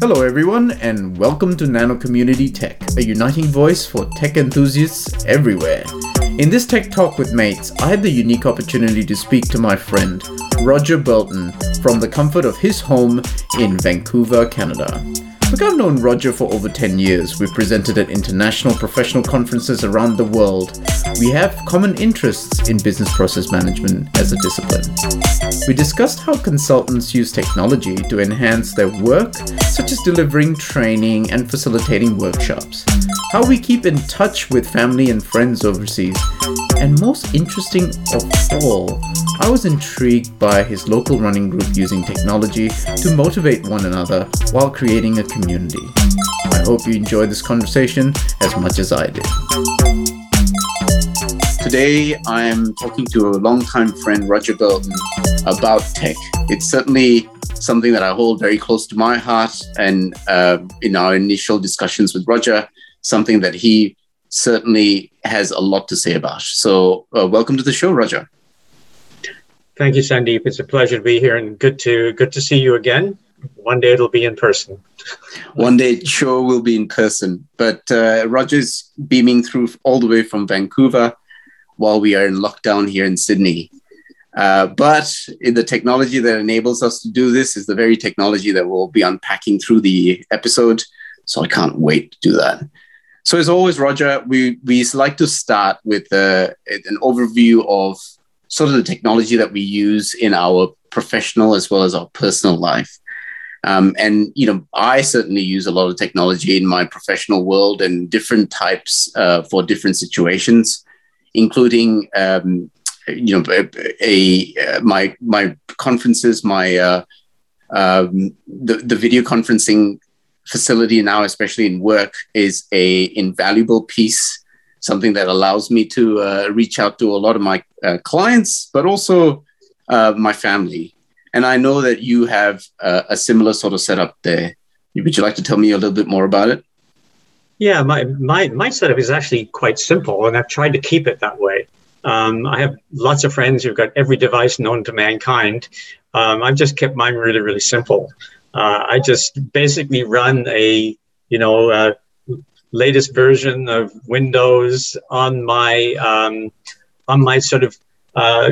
Hello, everyone, and welcome to Nano Community Tech, a uniting voice for tech enthusiasts everywhere. In this Tech Talk with Mates, I had the unique opportunity to speak to my friend, Roger Belton, from the comfort of his home in Vancouver, Canada. Look, I've known Roger for over 10 years. We've presented at international professional conferences around the world. We have common interests in business process management as a discipline. We discussed how consultants use technology to enhance their work, such as delivering training and facilitating workshops, how we keep in touch with family and friends overseas, and most interesting of all, I was intrigued by his local running group using technology to motivate one another while creating a community. I hope you enjoyed this conversation as much as I did. Today, I'm talking to a longtime friend, Roger Belton, about tech. It's certainly something that I hold very close to my heart. And uh, in our initial discussions with Roger, something that he certainly has a lot to say about. So, uh, welcome to the show, Roger. Thank you, Sandeep. It's a pleasure to be here, and good to good to see you again. One day it'll be in person. One day sure will be in person. But uh, Roger's beaming through all the way from Vancouver while we are in lockdown here in Sydney. Uh, but in the technology that enables us to do this is the very technology that we'll be unpacking through the episode. So I can't wait to do that. So as always, Roger, we we like to start with uh, an overview of sort of the technology that we use in our professional as well as our personal life. Um, and you know, I certainly use a lot of technology in my professional world and different types uh, for different situations, including um, you know a, a, uh, my my conferences, my uh, um, the the video conferencing facility now, especially in work, is a invaluable piece something that allows me to uh, reach out to a lot of my uh, clients, but also uh, my family. And I know that you have uh, a similar sort of setup there. Would you like to tell me a little bit more about it? Yeah, my, my, my setup is actually quite simple, and I've tried to keep it that way. Um, I have lots of friends who've got every device known to mankind. Um, I've just kept mine really, really simple. Uh, I just basically run a, you know, uh, latest version of Windows on my um, on my sort of uh,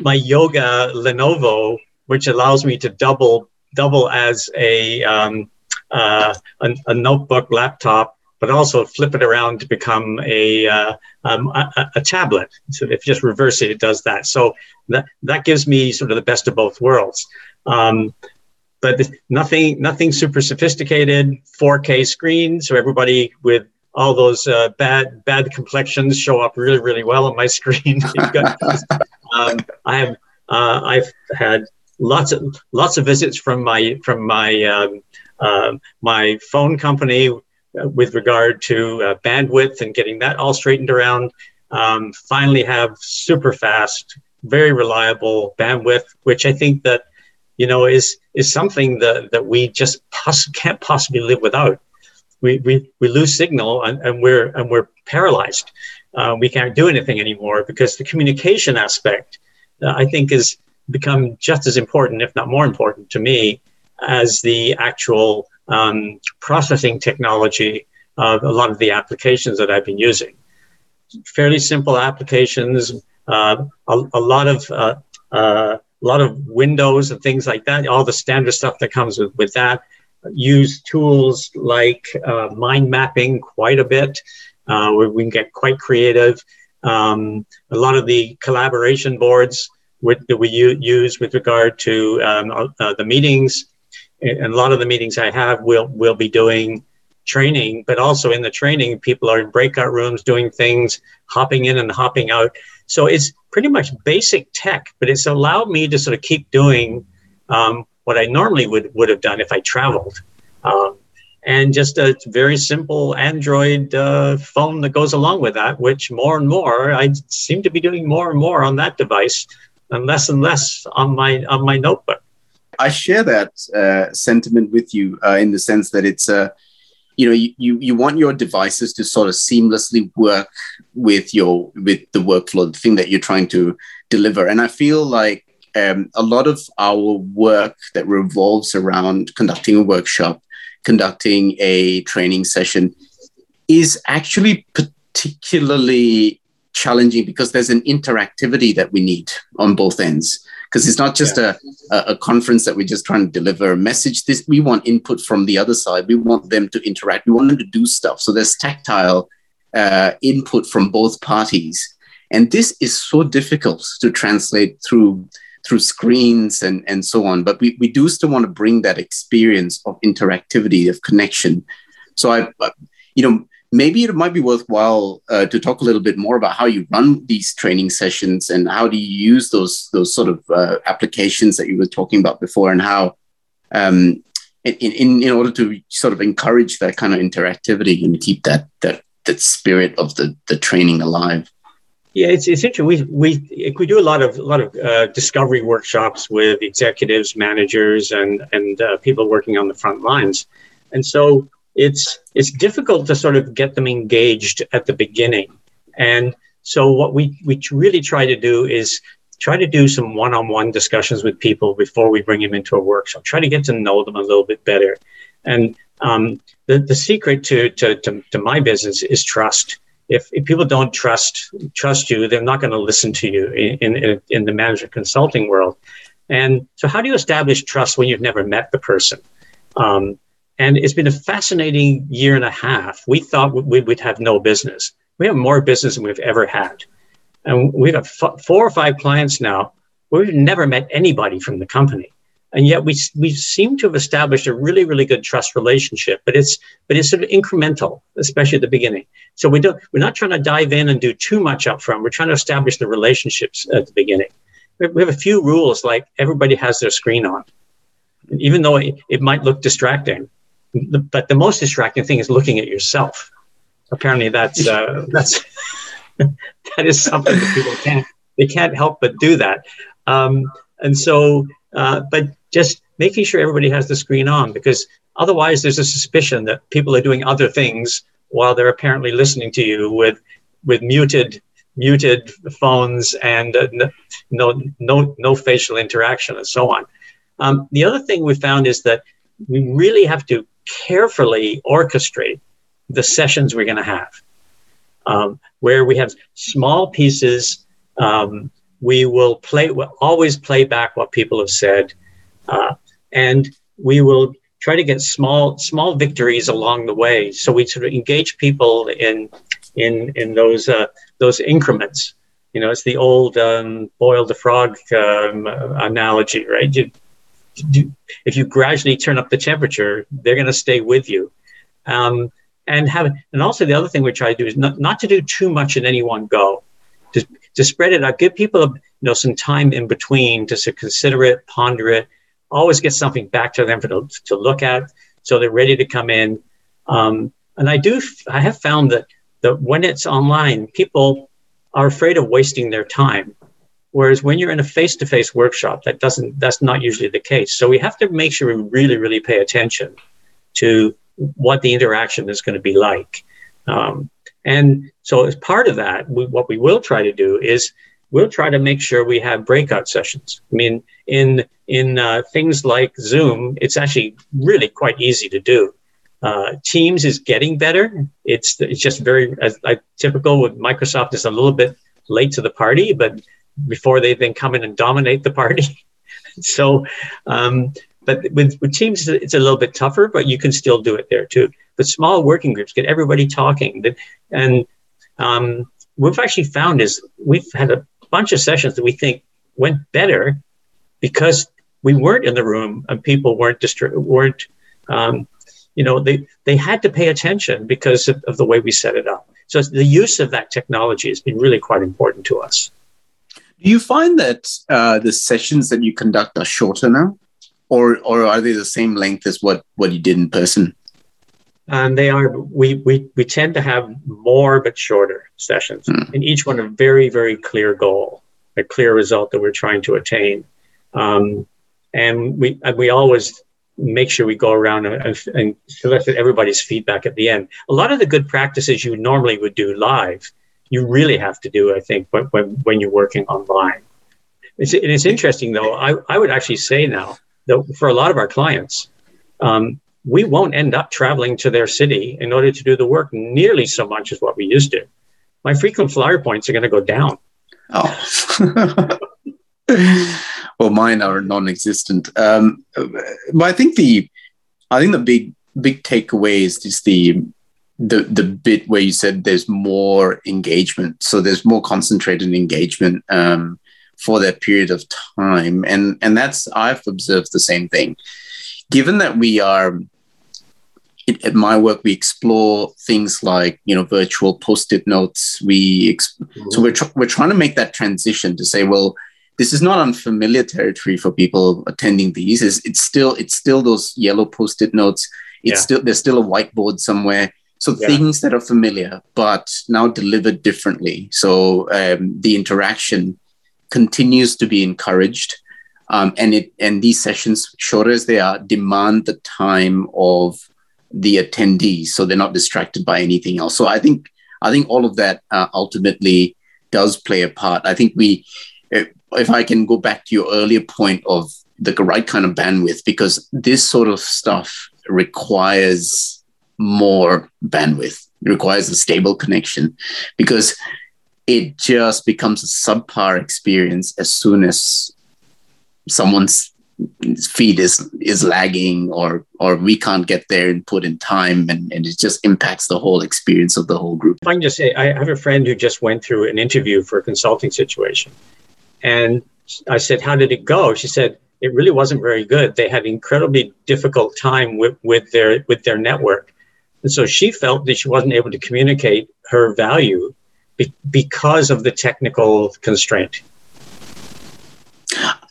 my yoga Lenovo, which allows me to double double as a, um, uh, a, a notebook laptop, but also flip it around to become a, uh, um, a, a, tablet. So if you just reverse it, it does that. So that, that gives me sort of the best of both worlds. Um, but nothing nothing super sophisticated 4k screen so everybody with all those uh, bad bad complexions show up really really well on my screen. Um, i have uh, i've had lots of lots of visits from my from my um, uh, my phone company with regard to uh, bandwidth and getting that all straightened around. Um, finally have super fast very reliable bandwidth which i think that you know, is is something that, that we just poss- can't possibly live without. We, we, we lose signal and, and we're and we're paralyzed. Uh, we can't do anything anymore because the communication aspect, uh, I think, has become just as important, if not more important, to me as the actual um, processing technology of a lot of the applications that I've been using. Fairly simple applications, uh, a, a, lot of uh, uh, a lot of windows and things like that, all the standard stuff that comes with, with that. Use tools like uh, mind mapping quite a bit, uh, where we can get quite creative. Um, a lot of the collaboration boards with, that we u- use with regard to um, uh, the meetings, and a lot of the meetings I have will will be doing training, but also in the training, people are in breakout rooms doing things, hopping in and hopping out. So it's pretty much basic tech, but it's allowed me to sort of keep doing um, what I normally would, would have done if I traveled. Um, and just a very simple Android uh, phone that goes along with that, which more and more I seem to be doing more and more on that device, and less and less on my on my notebook. I share that uh, sentiment with you uh, in the sense that it's a uh, you know you, you, want your devices to sort of seamlessly work with your with the workflow the thing that you're trying to deliver. And i feel like um, a lot of our work that revolves around conducting a workshop, conducting a training session, is actually particularly challenging because there's an interactivity that we need on both ends because it's not just yeah. a, a conference that we're just trying to deliver a message. This we want input from the other side. We want them to interact. We want them to do stuff. So there's tactile uh, input from both parties. And this is so difficult to translate through through screens and and so on. But we, we do still want to bring that experience of interactivity of connection. So i you know maybe it might be worthwhile uh, to talk a little bit more about how you run these training sessions and how do you use those those sort of uh, applications that you were talking about before and how um, in, in, in order to sort of encourage that kind of interactivity and keep that that that spirit of the the training alive yeah, it's, it's interesting. We, we, we do a lot of, a lot of uh, discovery workshops with executives, managers, and, and uh, people working on the front lines. And so it's it's difficult to sort of get them engaged at the beginning. And so what we we really try to do is try to do some one-on-one discussions with people before we bring them into a workshop. Try to get to know them a little bit better. And um, the the secret to, to to to my business is trust. If, if people don't trust trust you, they're not going to listen to you in, in in the management consulting world. And so, how do you establish trust when you've never met the person? Um, and it's been a fascinating year and a half. We thought we would have no business. We have more business than we've ever had. And we've got f- four or five clients now we've never met anybody from the company. And yet we, we seem to have established a really, really good trust relationship, but it's, but it's sort of incremental, especially at the beginning. So we don't, we're not trying to dive in and do too much up front. We're trying to establish the relationships at the beginning. We have a few rules like everybody has their screen on. Even though it, it might look distracting, but the most distracting thing is looking at yourself. Apparently, that's uh, that's that is something that people can't they can't help but do that. Um, and so, uh, but just making sure everybody has the screen on because otherwise, there's a suspicion that people are doing other things while they're apparently listening to you with with muted muted phones and uh, no no no facial interaction and so on. Um, the other thing we found is that we really have to carefully orchestrate the sessions we're going to have, um, where we have small pieces. Um, we will play, we'll always play back what people have said, uh, and we will try to get small small victories along the way. So we sort of engage people in in in those uh, those increments. You know, it's the old um, boil the frog um, analogy, right? You, if you gradually turn up the temperature, they're going to stay with you. Um, and have and also the other thing we try to do is not, not to do too much in any one go. To, to spread it out, give people you know some time in between to consider it, ponder it, always get something back to them for to, to look at, so they're ready to come in. Um, and I do I have found that that when it's online, people are afraid of wasting their time Whereas when you're in a face-to-face workshop, that doesn't that's not usually the case. So we have to make sure we really, really pay attention to what the interaction is going to be like. Um, and so as part of that, we, what we will try to do is we'll try to make sure we have breakout sessions. I mean, in in uh, things like Zoom, it's actually really quite easy to do. Uh, Teams is getting better. It's it's just very as typical with Microsoft is a little bit late to the party, but before they then come in and dominate the party. so, um, but with, with teams, it's a little bit tougher, but you can still do it there too. But small working groups get everybody talking. And um, we've actually found is we've had a bunch of sessions that we think went better because we weren't in the room and people weren't distri- weren't um, you know they they had to pay attention because of, of the way we set it up. So the use of that technology has been really quite important to us. Do you find that uh, the sessions that you conduct are shorter now, or or are they the same length as what what you did in person? And um, they are. We we we tend to have more but shorter sessions, mm. and each one a very very clear goal, a clear result that we're trying to attain. Um, and we and we always make sure we go around and, and solicit everybody's feedback at the end. A lot of the good practices you normally would do live you really have to do, I think, when, when, when you're working online. It's, and it's interesting though. I, I would actually say now that for a lot of our clients, um, we won't end up traveling to their city in order to do the work nearly so much as what we used to. My frequent flyer points are going to go down. Oh. well, mine are non-existent. Um, but I think the, I think the big big takeaway is just the the the bit where you said there's more engagement, so there's more concentrated engagement um, for that period of time, and and that's I've observed the same thing. Given that we are at my work, we explore things like you know virtual post-it notes. We exp- mm-hmm. so we're tr- we're trying to make that transition to say, well, this is not unfamiliar territory for people attending these. It's, it's still it's still those yellow post-it notes. It's yeah. still there's still a whiteboard somewhere. So yeah. things that are familiar, but now delivered differently. So um, the interaction continues to be encouraged, um, and it and these sessions, short as they are, demand the time of the attendees, so they're not distracted by anything else. So I think I think all of that uh, ultimately does play a part. I think we if I can go back to your earlier point of the right kind of bandwidth, because this sort of stuff requires more bandwidth, it requires a stable connection, because it just becomes a subpar experience as soon as someone's feed is is lagging or or we can't get their input in time and, and it just impacts the whole experience of the whole group. If I can just say I have a friend who just went through an interview for a consulting situation and I said, How did it go? She said, It really wasn't very good. They had incredibly difficult time with, with their with their network. And so she felt that she wasn't able to communicate her value be- because of the technical constraint.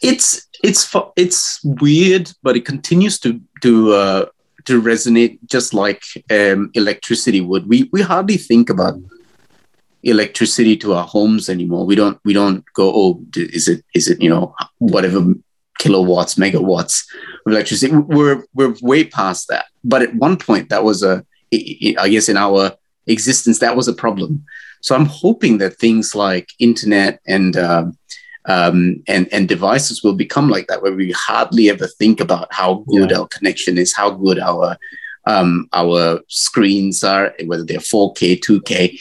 It's it's it's weird, but it continues to to uh, to resonate just like um, electricity would. We we hardly think about electricity to our homes anymore. We don't we don't go, oh, is it is it you know whatever kilowatts, megawatts of electricity. We're we're way past that. But at one point, that was a I guess in our existence that was a problem. So I'm hoping that things like internet and uh, um, and and devices will become like that, where we hardly ever think about how good yeah. our connection is, how good our um, our screens are, whether they're 4K, 2K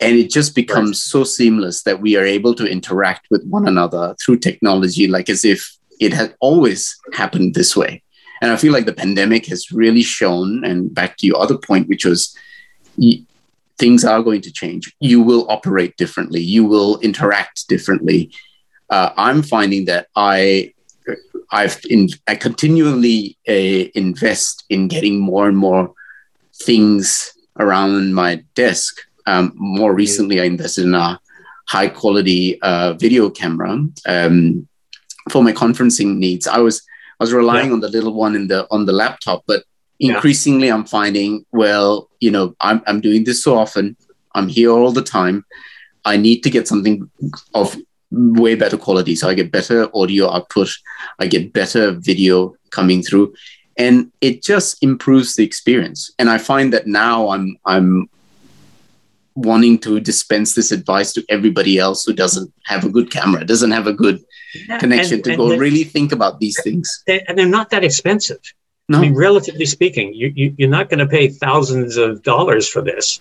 and it just becomes right. so seamless that we are able to interact with one another through technology like as if it had always happened this way and i feel like the pandemic has really shown and back to your other point which was things are going to change. You will operate differently. You will interact differently. Uh, i'm finding that i i've in, i continually uh, invest in getting more and more things around my desk. Um, more recently, I invested in a high quality uh, video camera um, for my conferencing needs. I was I was relying yeah. on the little one in the on the laptop, but increasingly yeah. I'm finding well, you know, I'm I'm doing this so often. I'm here all the time. I need to get something of way better quality. So I get better audio output, I get better video coming through, and it just improves the experience. And I find that now I'm I'm wanting to dispense this advice to everybody else who doesn't have a good camera, doesn't have a good yeah, connection and, to and go really think about these things. and they're not that expensive. No. I mean, relatively speaking, you, you, you're not going to pay thousands of dollars for this.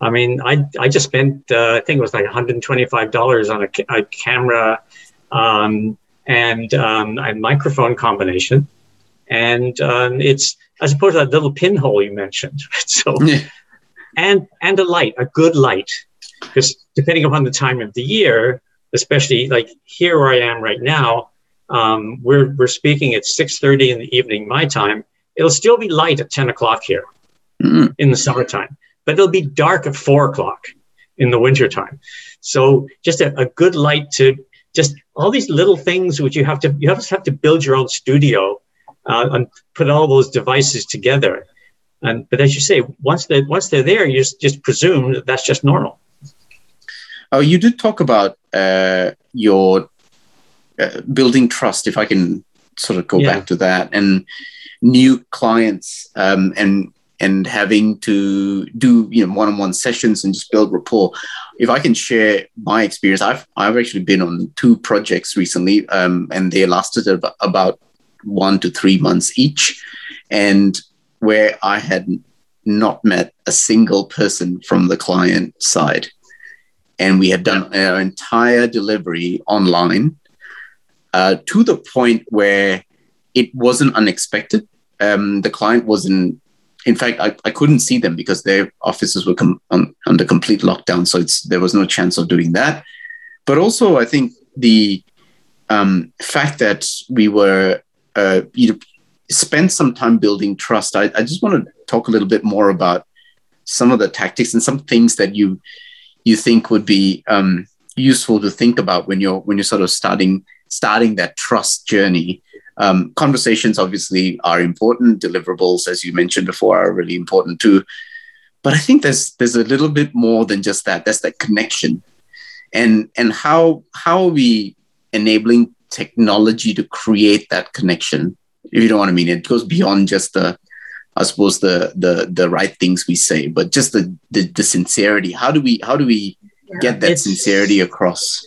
I mean, I, I just spent, uh, I think it was like $125 on a, a camera um, and um, a microphone combination. And um, it's, as opposed to that little pinhole you mentioned. So, yeah and and a light, a good light, because depending upon the time of the year, especially like here where I am right now, um, we're we're speaking at six thirty in the evening my time. It'll still be light at ten o'clock here mm-hmm. in the summertime, but it'll be dark at four o'clock in the wintertime. So just a, a good light to just all these little things which you have to you have to have to build your own studio uh, and put all those devices together and but as you say, once they once they're there, you just, just presume that that's just normal. Oh, you did talk about uh, your uh, building trust. If I can sort of go yeah. back to that, and new clients, um, and and having to do you know one-on-one sessions and just build rapport. if I can share my experience, I've I've actually been on two projects recently, um, and they lasted about, about one to three months each, and where I had not met a single person from the client side, and we had done our entire delivery online, uh, to the point where it wasn't unexpected. Um, the client wasn't in fact, I, I couldn't see them because their offices were com- on, under complete lockdown. So there was no chance of doing that. But also, I think the um, fact that we were, uh, spent some time building trust. I, I just want to talk a little bit more about some of the tactics and some things that you you think would be um, useful to think about when you're when you're sort of starting starting that trust journey um, conversations obviously are important. Deliverables, as you mentioned before, are really important too. But I think there's there's a little bit more than just that. That's that connection, and and how how are we enabling technology to create that connection? If you don't want to mean it, goes beyond just the I suppose the the the right things we say, but just the the, the sincerity. How do we how do we yeah, get that sincerity across?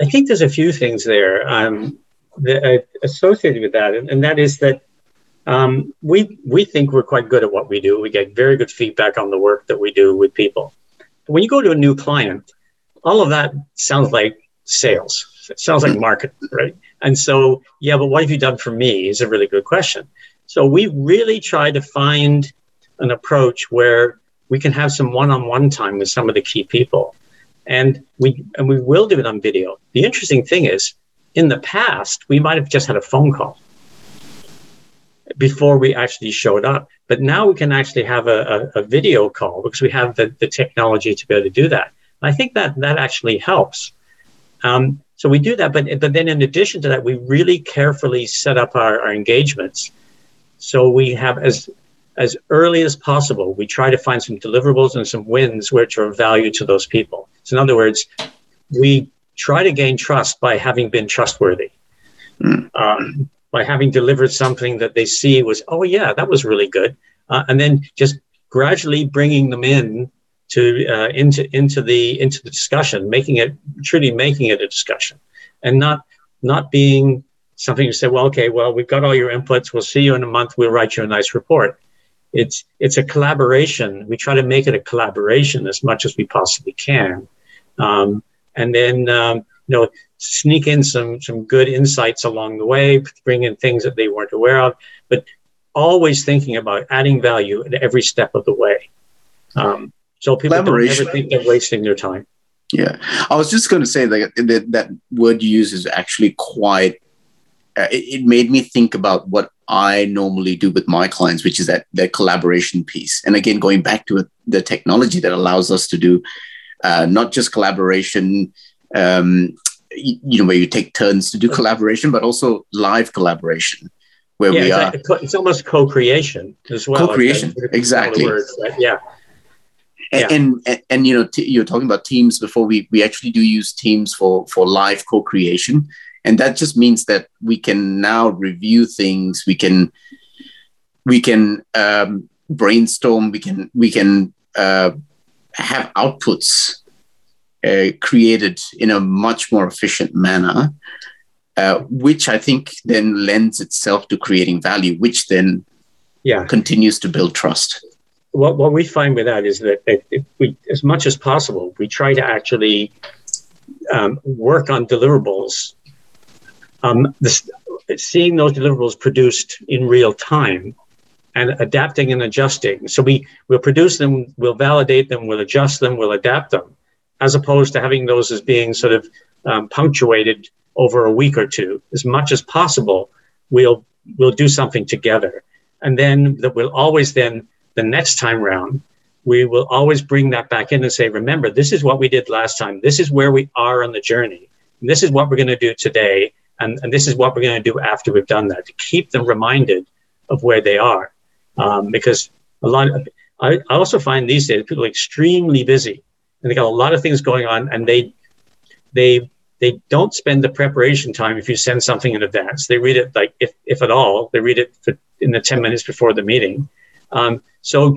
I think there's a few things there. Um, the, uh, associated with that, and, and, that is that um, we we think we're quite good at what we do. We get very good feedback on the work that we do with people. But when you go to a new client, all of that sounds like sales. It sounds like marketing, right? And so, yeah, but what have you done for me? Is a really good question. So we really try to find an approach where we can have some one-on-one time with some of the key people, and we and we will do it on video. The interesting thing is in the past, we might have just had a phone call before we actually showed up. But now we can actually have a, a, a video call because we have the, the technology to be able to do that. I think that that actually helps. Um, so we do that, but but then in addition to that, we really carefully set up our, our engagements. So we have as as early as possible, we try to find some deliverables and some wins which are of value to those people. So in other words, we try to gain trust by having been trustworthy, mm. um, by having delivered something that they see was, oh yeah, that was really good, uh, and then just gradually bringing them in to uh, into into the into the discussion, making it truly making it a discussion, and not not being something you say, well, okay, well, we've got all your inputs. We'll see you in a month. We'll write you a nice report. It's it's a collaboration. We try to make it a collaboration as much as we possibly can. Um, and then um, you know sneak in some some good insights along the way, bring in things that they weren't aware of, but always thinking about adding value at every step of the way. Um, so people don't ever think they're wasting their time. Yeah, I was just going to say that that, that word you use is actually quite. Uh, it, it, made me think about what I normally do with my clients, which is that that collaboration piece. And again, going back to the technology that allows us to do uh, not just collaboration, um, you, you, know, where you take turns to do collaboration, but also live collaboration, where yeah, we are. It's almost co-creation as well. Co-creation, exactly. Words, right? Yeah. And, yeah. and, and, and you know t- you're talking about teams before we we actually do use teams for for live co-creation and that just means that we can now review things we can we can um, brainstorm we can we can uh, have outputs uh, created in a much more efficient manner, uh, which I think then lends itself to creating value, which then yeah. continues to build trust. What, what we find with that is that we, as much as possible, we try to actually um, work on deliverables. Um, this, seeing those deliverables produced in real time and adapting and adjusting. So we will produce them, we'll validate them, we'll adjust them, we'll adapt them, as opposed to having those as being sort of um, punctuated over a week or two. As much as possible, we'll we'll do something together, and then that we'll always then the next time round we will always bring that back in and say, remember, this is what we did last time. This is where we are on the journey. And this is what we're going to do today. And, and this is what we're going to do after we've done that to keep them reminded of where they are um, because a lot of, I, I also find these days people are extremely busy and they got a lot of things going on and they they they don't spend the preparation time if you send something in advance they read it like if, if at all they read it in the 10 minutes before the meeting um, so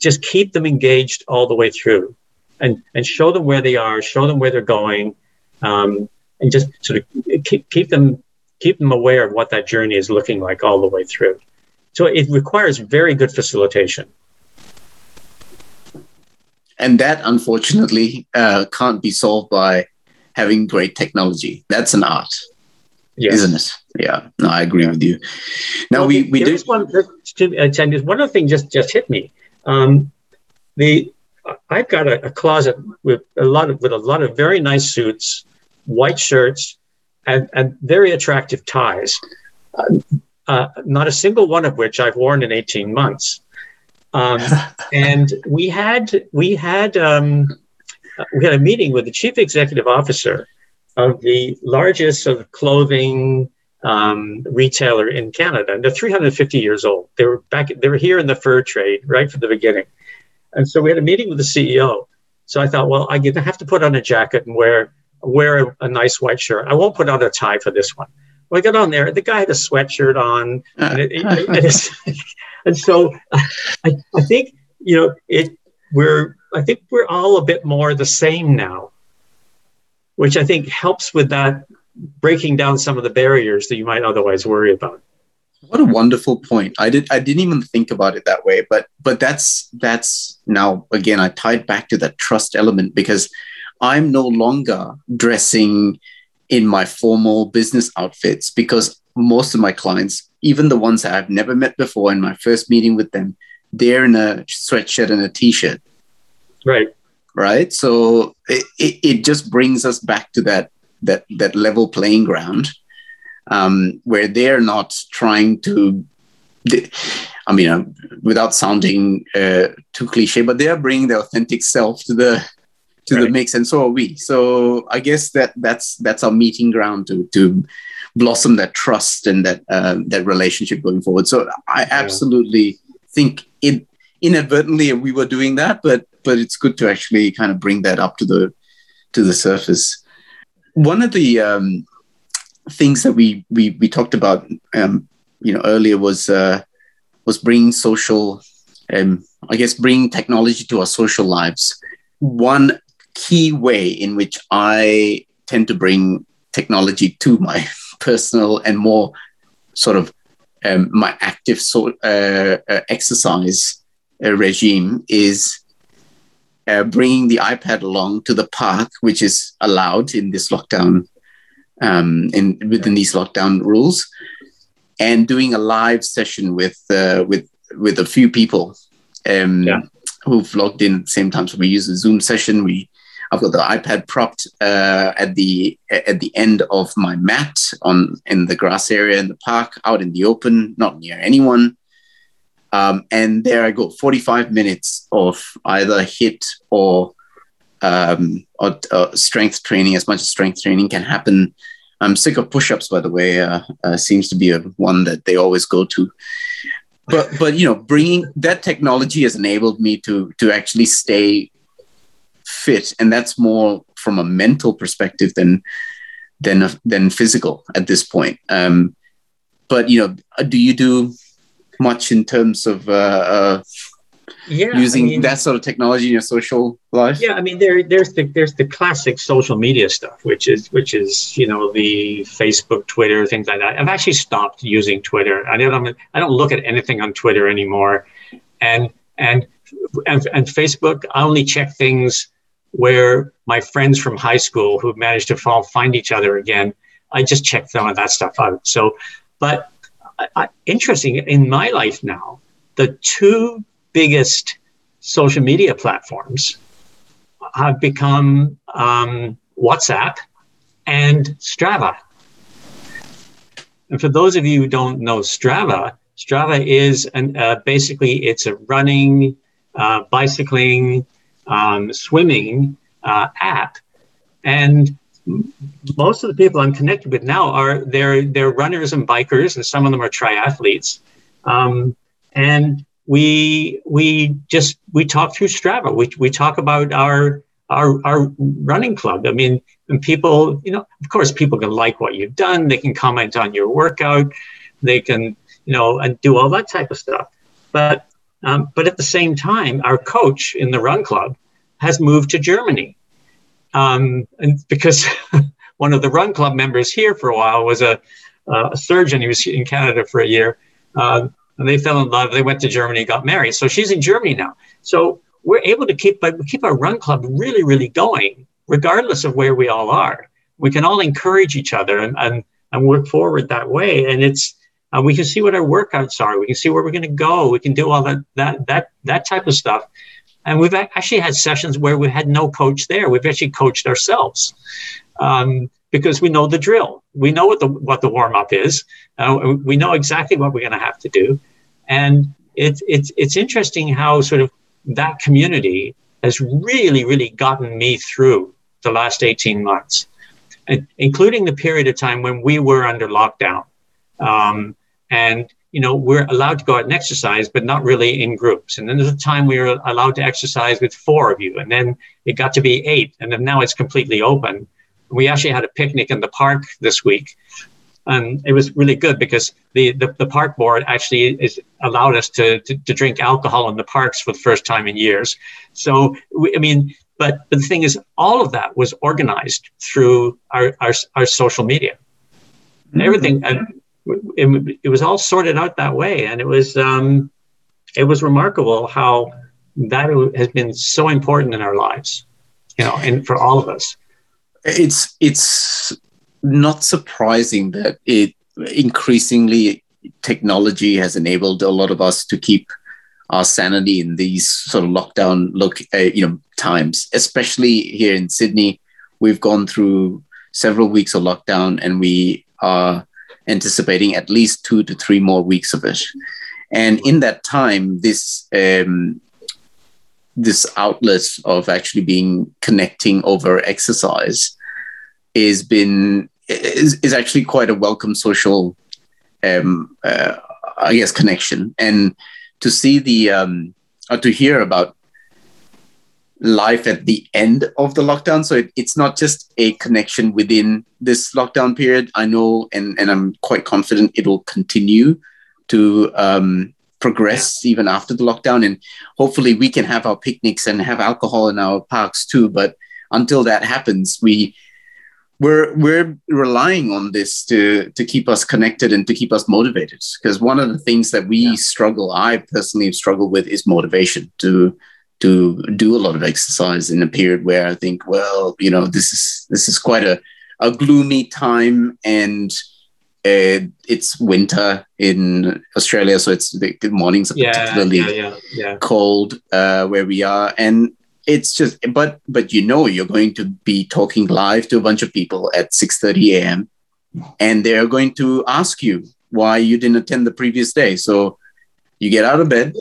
just keep them engaged all the way through and and show them where they are, show them where they're going, um, and just sort of keep, keep them keep them aware of what that journey is looking like all the way through. So it requires very good facilitation. And that, unfortunately, uh, can't be solved by having great technology. That's an art, yes. isn't it? Yeah, no, I agree with you. Now well, we we do. One, uh, one other thing just just hit me. Um, the I've got a, a, closet with a lot of with a lot of very nice suits, white shirts, and, and very attractive ties. Uh, uh, not a single one of which I've worn in 18 months. Um, and we had we had um, we had a meeting with the chief executive officer of the largest of clothing um, retailer in Canada, and they're 350 years old. They were back. They were here in the fur trade right from the beginning, and so we had a meeting with the CEO. So I thought, well, I have to put on a jacket and wear wear a, a nice white shirt. I won't put on a tie for this one. Well, I got on there. The guy had a sweatshirt on, and, it, it, it and so I, I think you know it. We're I think we're all a bit more the same now, which I think helps with that breaking down some of the barriers that you might otherwise worry about. What a wonderful point. I did I didn't even think about it that way, but but that's that's now again I tied back to that trust element because I'm no longer dressing in my formal business outfits because most of my clients, even the ones that I've never met before in my first meeting with them, they're in a sweatshirt and a t-shirt. Right. Right. So it, it, it just brings us back to that that that level playing ground um, where they're not trying to. I mean, uh, without sounding uh, too cliche, but they are bringing their authentic self to the to right. the mix, and so are we. So I guess that that's that's our meeting ground to to blossom that trust and that uh, that relationship going forward. So I absolutely think it inadvertently we were doing that, but but it's good to actually kind of bring that up to the to the surface. One of the um, things that we we we talked about, um, you know, earlier was uh, was bringing social, um, I guess, bringing technology to our social lives. One key way in which I tend to bring technology to my personal and more sort of um, my active so, uh, uh, exercise regime is uh, bringing the iPad along to the park, which is allowed in this lockdown, um, in within these lockdown rules, and doing a live session with uh, with with a few people um, yeah. who've logged in at the same time. So we use a Zoom session. We I've got the iPad propped uh, at the at the end of my mat on in the grass area in the park, out in the open, not near anyone. Um, and there I go, 45 minutes of either HIIT or, um, or strength training, as much as strength training can happen. I'm sick of push-ups, by the way. Uh, uh, seems to be a one that they always go to. But but you know, bringing that technology has enabled me to to actually stay fit, and that's more from a mental perspective than than than physical at this point. Um, but you know, do you do much in terms of uh, uh, yeah, using I mean, that sort of technology in your social life? Yeah, I mean there there's the there's the classic social media stuff, which is which is you know the Facebook, Twitter, things like that. I've actually stopped using Twitter. I don't I don't look at anything on Twitter anymore, and and and, and Facebook. I only check things where my friends from high school who managed to fall, find each other again. I just check some of that stuff out. So, but Interesting in my life now, the two biggest social media platforms have become um, WhatsApp and Strava. And for those of you who don't know Strava, Strava is an, uh, basically it's a running, uh, bicycling, um, swimming uh, app, and most of the people I'm connected with now are they're they're runners and bikers, and some of them are triathletes. Um, and we we just we talk through Strava. We we talk about our our our running club. I mean, and people, you know, of course, people can like what you've done. They can comment on your workout. They can, you know, and do all that type of stuff. But um, but at the same time, our coach in the run club has moved to Germany. Um, and because one of the Run Club members here for a while was a, a surgeon. He was in Canada for a year. Uh, and they fell in love. They went to Germany, got married. So she's in Germany now. So we're able to keep keep our run club really, really going, regardless of where we all are. We can all encourage each other and and, and work forward that way. And it's uh, we can see what our workouts are. We can see where we're going to go. We can do all that that that that type of stuff. And we've actually had sessions where we had no coach there. We've actually coached ourselves. Um, because we know the drill. We know what the what the warm up is. Uh, we know exactly what we're going to have to do, and it's it's it's interesting how sort of that community has really really gotten me through the last eighteen months, and including the period of time when we were under lockdown, um, and you know we're allowed to go out and exercise, but not really in groups. And then there's a time we were allowed to exercise with four of you, and then it got to be eight, and then now it's completely open we actually had a picnic in the park this week. And it was really good because the, the, the park board actually is allowed us to, to, to, drink alcohol in the parks for the first time in years. So, we, I mean, but, but the thing is, all of that was organized through our, our, our social media. And everything, and it, it was all sorted out that way. And it was, um, it was remarkable how that has been so important in our lives, you know, and for all of us it's it's not surprising that it increasingly technology has enabled a lot of us to keep our sanity in these sort of lockdown look uh, you know times especially here in sydney we've gone through several weeks of lockdown and we are anticipating at least two to three more weeks of it. And in that time this um, this outlet of actually being connecting over exercise is been is, is actually quite a welcome social um, uh, I guess connection. And to see the um, or to hear about life at the end of the lockdown so it, it's not just a connection within this lockdown period i know and, and i'm quite confident it will continue to um, progress even after the lockdown. And hopefully we can have our picnics and have alcohol in our parks too. But until that happens, we we're we're relying on this to to keep us connected and to keep us motivated. Because one of the things that we yeah. struggle, I personally struggle with, is motivation to to do a lot of exercise in a period where I think, well, you know, this is this is quite a a gloomy time and uh, it's winter in Australia, so it's the, the mornings are yeah, particularly yeah, yeah, cold uh, where we are, and it's just. But but you know, you're going to be talking live to a bunch of people at six thirty a.m., and they're going to ask you why you didn't attend the previous day. So you get out of bed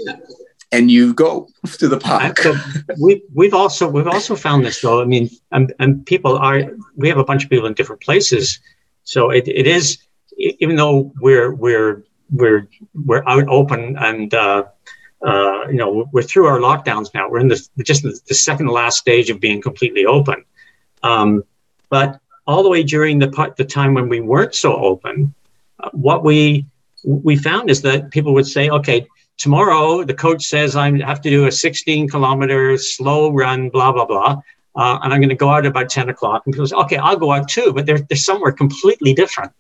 and you go to the park. So we, we've also we've also found this though. I mean, and, and people are we have a bunch of people in different places, so it, it is even though we're we're we're we're out open and uh, uh, you know we're through our lockdowns now. We're in the just the, the second last stage of being completely open. Um, but all the way during the part, the time when we weren't so open, uh, what we we found is that people would say, okay, tomorrow the coach says I have to do a 16 kilometer slow run, blah blah blah. Uh, and I'm going to go out about 10 o'clock. And people say, okay, I'll go out too, but they're, they're somewhere completely different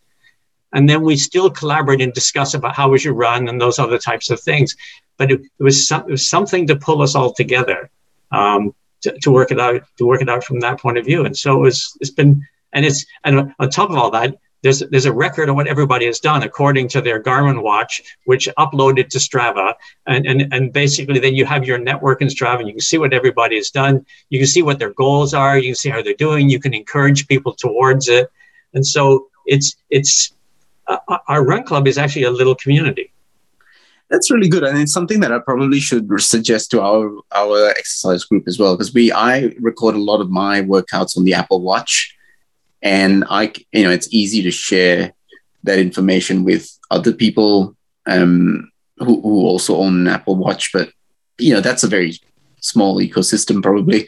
and then we still collaborate and discuss about how was your run and those other types of things. But it, it was, some, it was something to pull us all together um, to, to, work it out, to work it out from that point of view. And so it was, it's been, and it's, and on top of all that, there's, there's a record of what everybody has done according to their Garmin watch, which uploaded to Strava. And, and, and basically then you have your network in Strava and you can see what everybody has done. You can see what their goals are. You can see how they're doing. You can encourage people towards it. And so it's, it's, uh, our run club is actually a little community. That's really good, and it's something that I probably should suggest to our our exercise group as well, because we I record a lot of my workouts on the Apple Watch, and I you know it's easy to share that information with other people um, who, who also own an Apple Watch, but you know that's a very small ecosystem probably.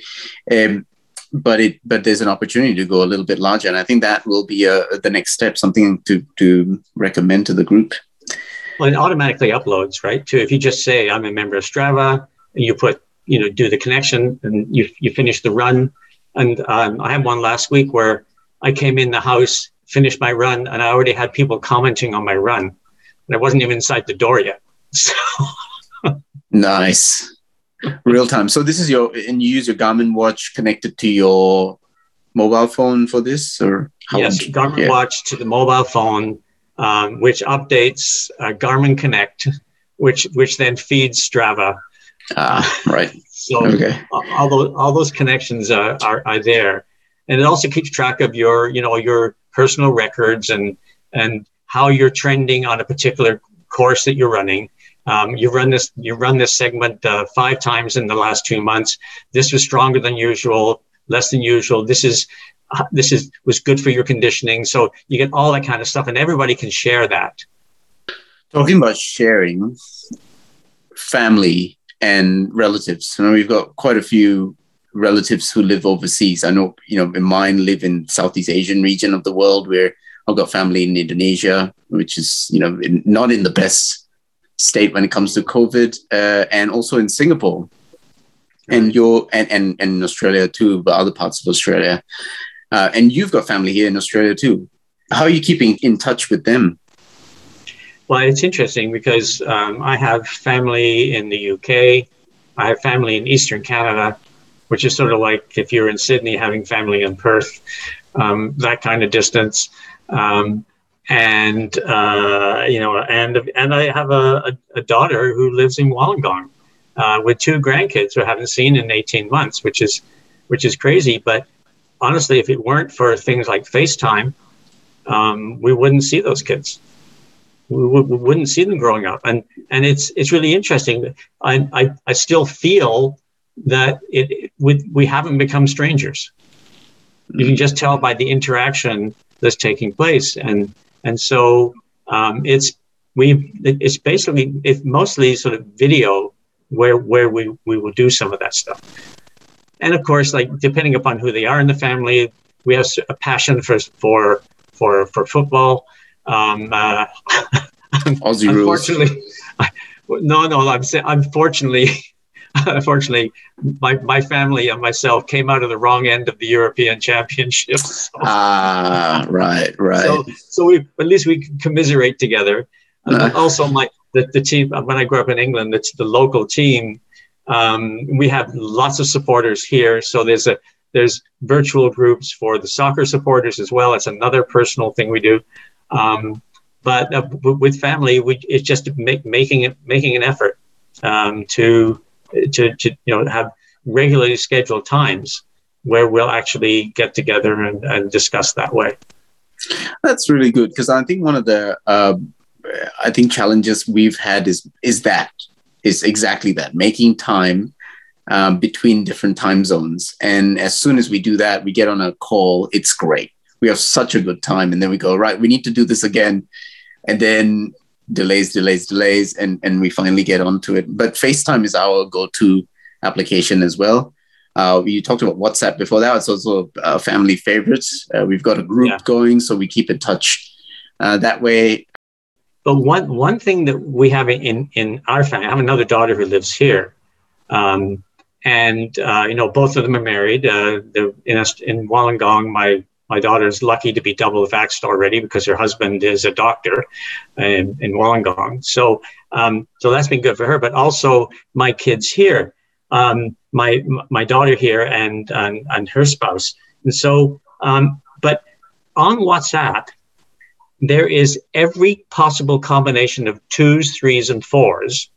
Um, but it but there's an opportunity to go a little bit larger, and I think that will be a, the next step, something to to recommend to the group. Well, it automatically uploads, right? To if you just say I'm a member of Strava, and you put you know do the connection and you you finish the run. And um, I had one last week where I came in the house, finished my run, and I already had people commenting on my run, and I wasn't even inside the door yet. So nice, real time. So this is your and you use your Garmin watch connected to your mobile phone for this, or how yes, Garmin yeah. watch to the mobile phone, um, which updates uh, Garmin Connect, which which then feeds Strava. Ah, right. so okay. all those all those connections are, are, are there and it also keeps track of your you know your personal records and and how you're trending on a particular course that you're running. Um, you run this you run this segment uh, five times in the last two months. This was stronger than usual less than usual. This is uh, this is was good for your conditioning. So you get all that kind of stuff and everybody can share that. Talking about sharing family and relatives know we've got quite a few relatives who live overseas. I know, you know, mine live in Southeast Asian region of the world where I've got family in Indonesia, which is, you know, in, not in the best state when it comes to COVID, uh, and also in Singapore, and you're and, and and in Australia too, but other parts of Australia, uh, and you've got family here in Australia too. How are you keeping in touch with them? Well, it's interesting because um, I have family in the UK, I have family in Eastern Canada, which is sort of like if you're in Sydney having family in Perth, um, that kind of distance. Um, and uh, you know, and and I have a, a, daughter who lives in Wollongong uh, with two grandkids who I haven't seen in 18 months, which is which is crazy. But honestly, if it weren't for things like FaceTime, um, we wouldn't see those kids. We, we, we, wouldn't see them growing up, and and it's it's really interesting. I I, I still feel that it, it we, we haven't become strangers. You can just tell by the interaction that's taking place, and and so um, it's we it's basically it's mostly sort of video where where we we will do some of that stuff, and of course, like depending upon who they are in the family, we have a passion for for for for football. Um, uh, Aussie unfortunately, rules. I, no, no, I'm saying unfortunately. unfortunately, my, my family and myself came out of the wrong end of the European Championships. So, ah, right, right. So, so we at least we commiserate together. Uh, also, my the, the team when I grew up in England, it's the local team. Um, we have lots of supporters here, so there's a there's virtual groups for the soccer supporters as well. It's another personal thing we do. Um, but uh, with family, we, it's just make, making it making an effort um, to to, to you know have regularly scheduled times where we'll actually get together and, and discuss that way. That's really good because I think one of the uh, I think challenges we've had is is that is exactly that making time um, between different time zones. And as soon as we do that, we get on a call. It's great. We have such a good time, and then we go right. We need to do this again, and then delays, delays, delays, and and we finally get onto it. But FaceTime is our go-to application as well. Uh, you talked about WhatsApp before that. It's also a family favorite. Uh, we've got a group yeah. going, so we keep in touch uh, that way. But one one thing that we have in in our family, I have another daughter who lives here, um, and uh, you know both of them are married. Uh, in in Wollongong, my my daughter is lucky to be double vaxxed already because her husband is a doctor in, in Wollongong. So, um, so that's been good for her. But also my kids here, um, my my daughter here and and, and her spouse. And so, um, but on WhatsApp, there is every possible combination of twos, threes, and fours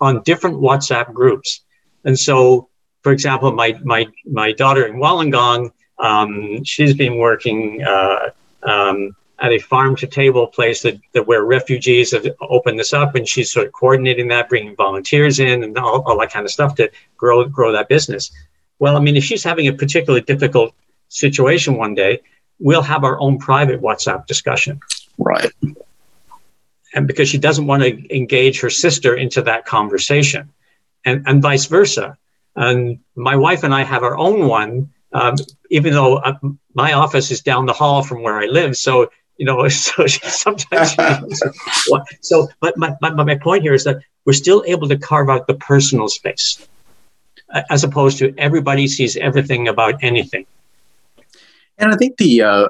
on different WhatsApp groups. And so, for example, my my my daughter in Wollongong um, she's been working uh, um, at a farm to table place that, that where refugees have opened this up, and she's sort of coordinating that, bringing volunteers in, and all, all that kind of stuff to grow grow that business. Well, I mean, if she's having a particularly difficult situation one day, we'll have our own private WhatsApp discussion. Right. And because she doesn't want to engage her sister into that conversation, and and vice versa. And my wife and I have our own one um, even though uh, my office is down the hall from where I live. So, you know, so sometimes, so, but my, my, my point here is that we're still able to carve out the personal space. as opposed to everybody sees everything about anything. And I think the uh,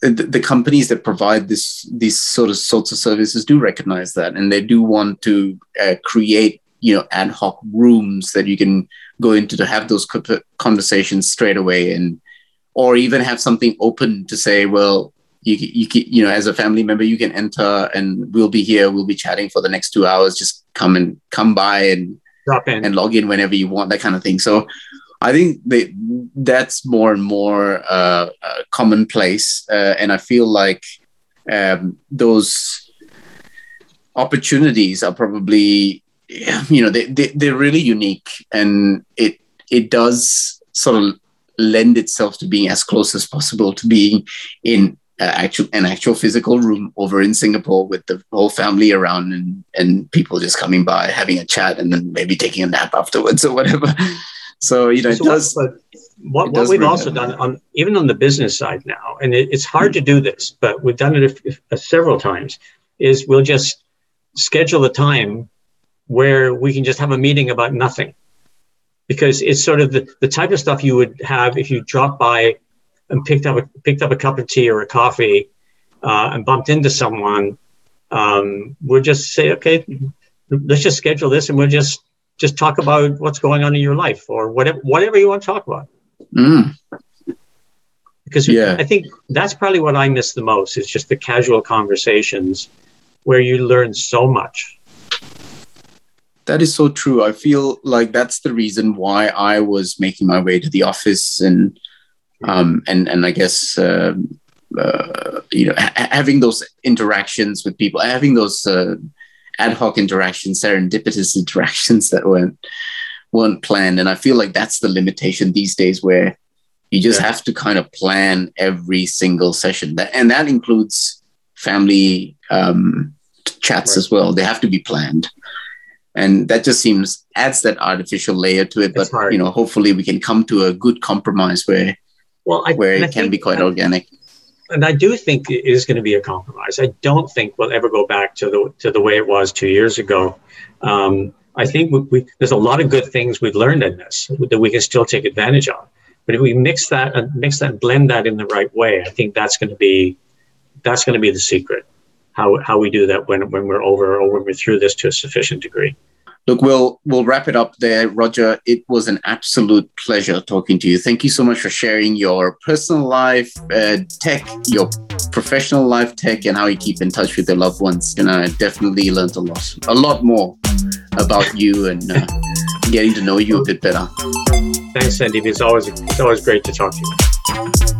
the, the, companies that provide this these sort of sorts of services do recognize that, and they do want to uh, create you know ad hoc rooms that you can go into to have those conversations straight away, and or even have something open to say, well, you you you know as a family member you can enter and we'll be here, we'll be chatting for the next two hours. Just come and come by and drop in and log in whenever you want, that kind of thing. So I think they, that's more and more uh, uh, commonplace, uh, and I feel like um, those opportunities are probably, you know, they, they they're really unique, and it it does sort of lend itself to being as close as possible to being in uh, actual an actual physical room over in Singapore with the whole family around and and people just coming by having a chat and then maybe taking a nap afterwards or whatever. So you know, it so does. What, what, what we've also done on even on the business side now, and it, it's hard to do this, but we've done it a, a, several times. Is we'll just schedule a time where we can just have a meeting about nothing, because it's sort of the, the type of stuff you would have if you dropped by and picked up a, picked up a cup of tea or a coffee uh, and bumped into someone. Um, we'll just say, okay, let's just schedule this, and we'll just just talk about what's going on in your life or whatever whatever you want to talk about. Mm. Because yeah. I think that's probably what I miss the most is just the casual conversations where you learn so much. That is so true. I feel like that's the reason why I was making my way to the office and um, and and I guess uh, uh, you know ha- having those interactions with people, having those uh, ad hoc interactions, serendipitous interactions that weren't weren't planned. And I feel like that's the limitation these days where you just yeah. have to kind of plan every single session. That and that includes family um, chats right. as well. They have to be planned. And that just seems adds that artificial layer to it. But you know, hopefully we can come to a good compromise where well, I, where it can be quite organic and I do think it is going to be a compromise. I don't think we'll ever go back to the to the way it was two years ago. Um, I think we, we, there's a lot of good things we've learned in this that we can still take advantage of. But if we mix that and mix that, blend that in the right way, I think that's going to be that's going to be the secret. How how we do that when when we're over or when we're through this to a sufficient degree. Look, we'll we'll wrap it up there, Roger. It was an absolute pleasure talking to you. Thank you so much for sharing your personal life uh, tech, your professional life tech, and how you keep in touch with your loved ones. And I definitely learned a lot, a lot more about you and uh, getting to know you a bit better. Thanks, Sandy. It's always it's always great to talk to you.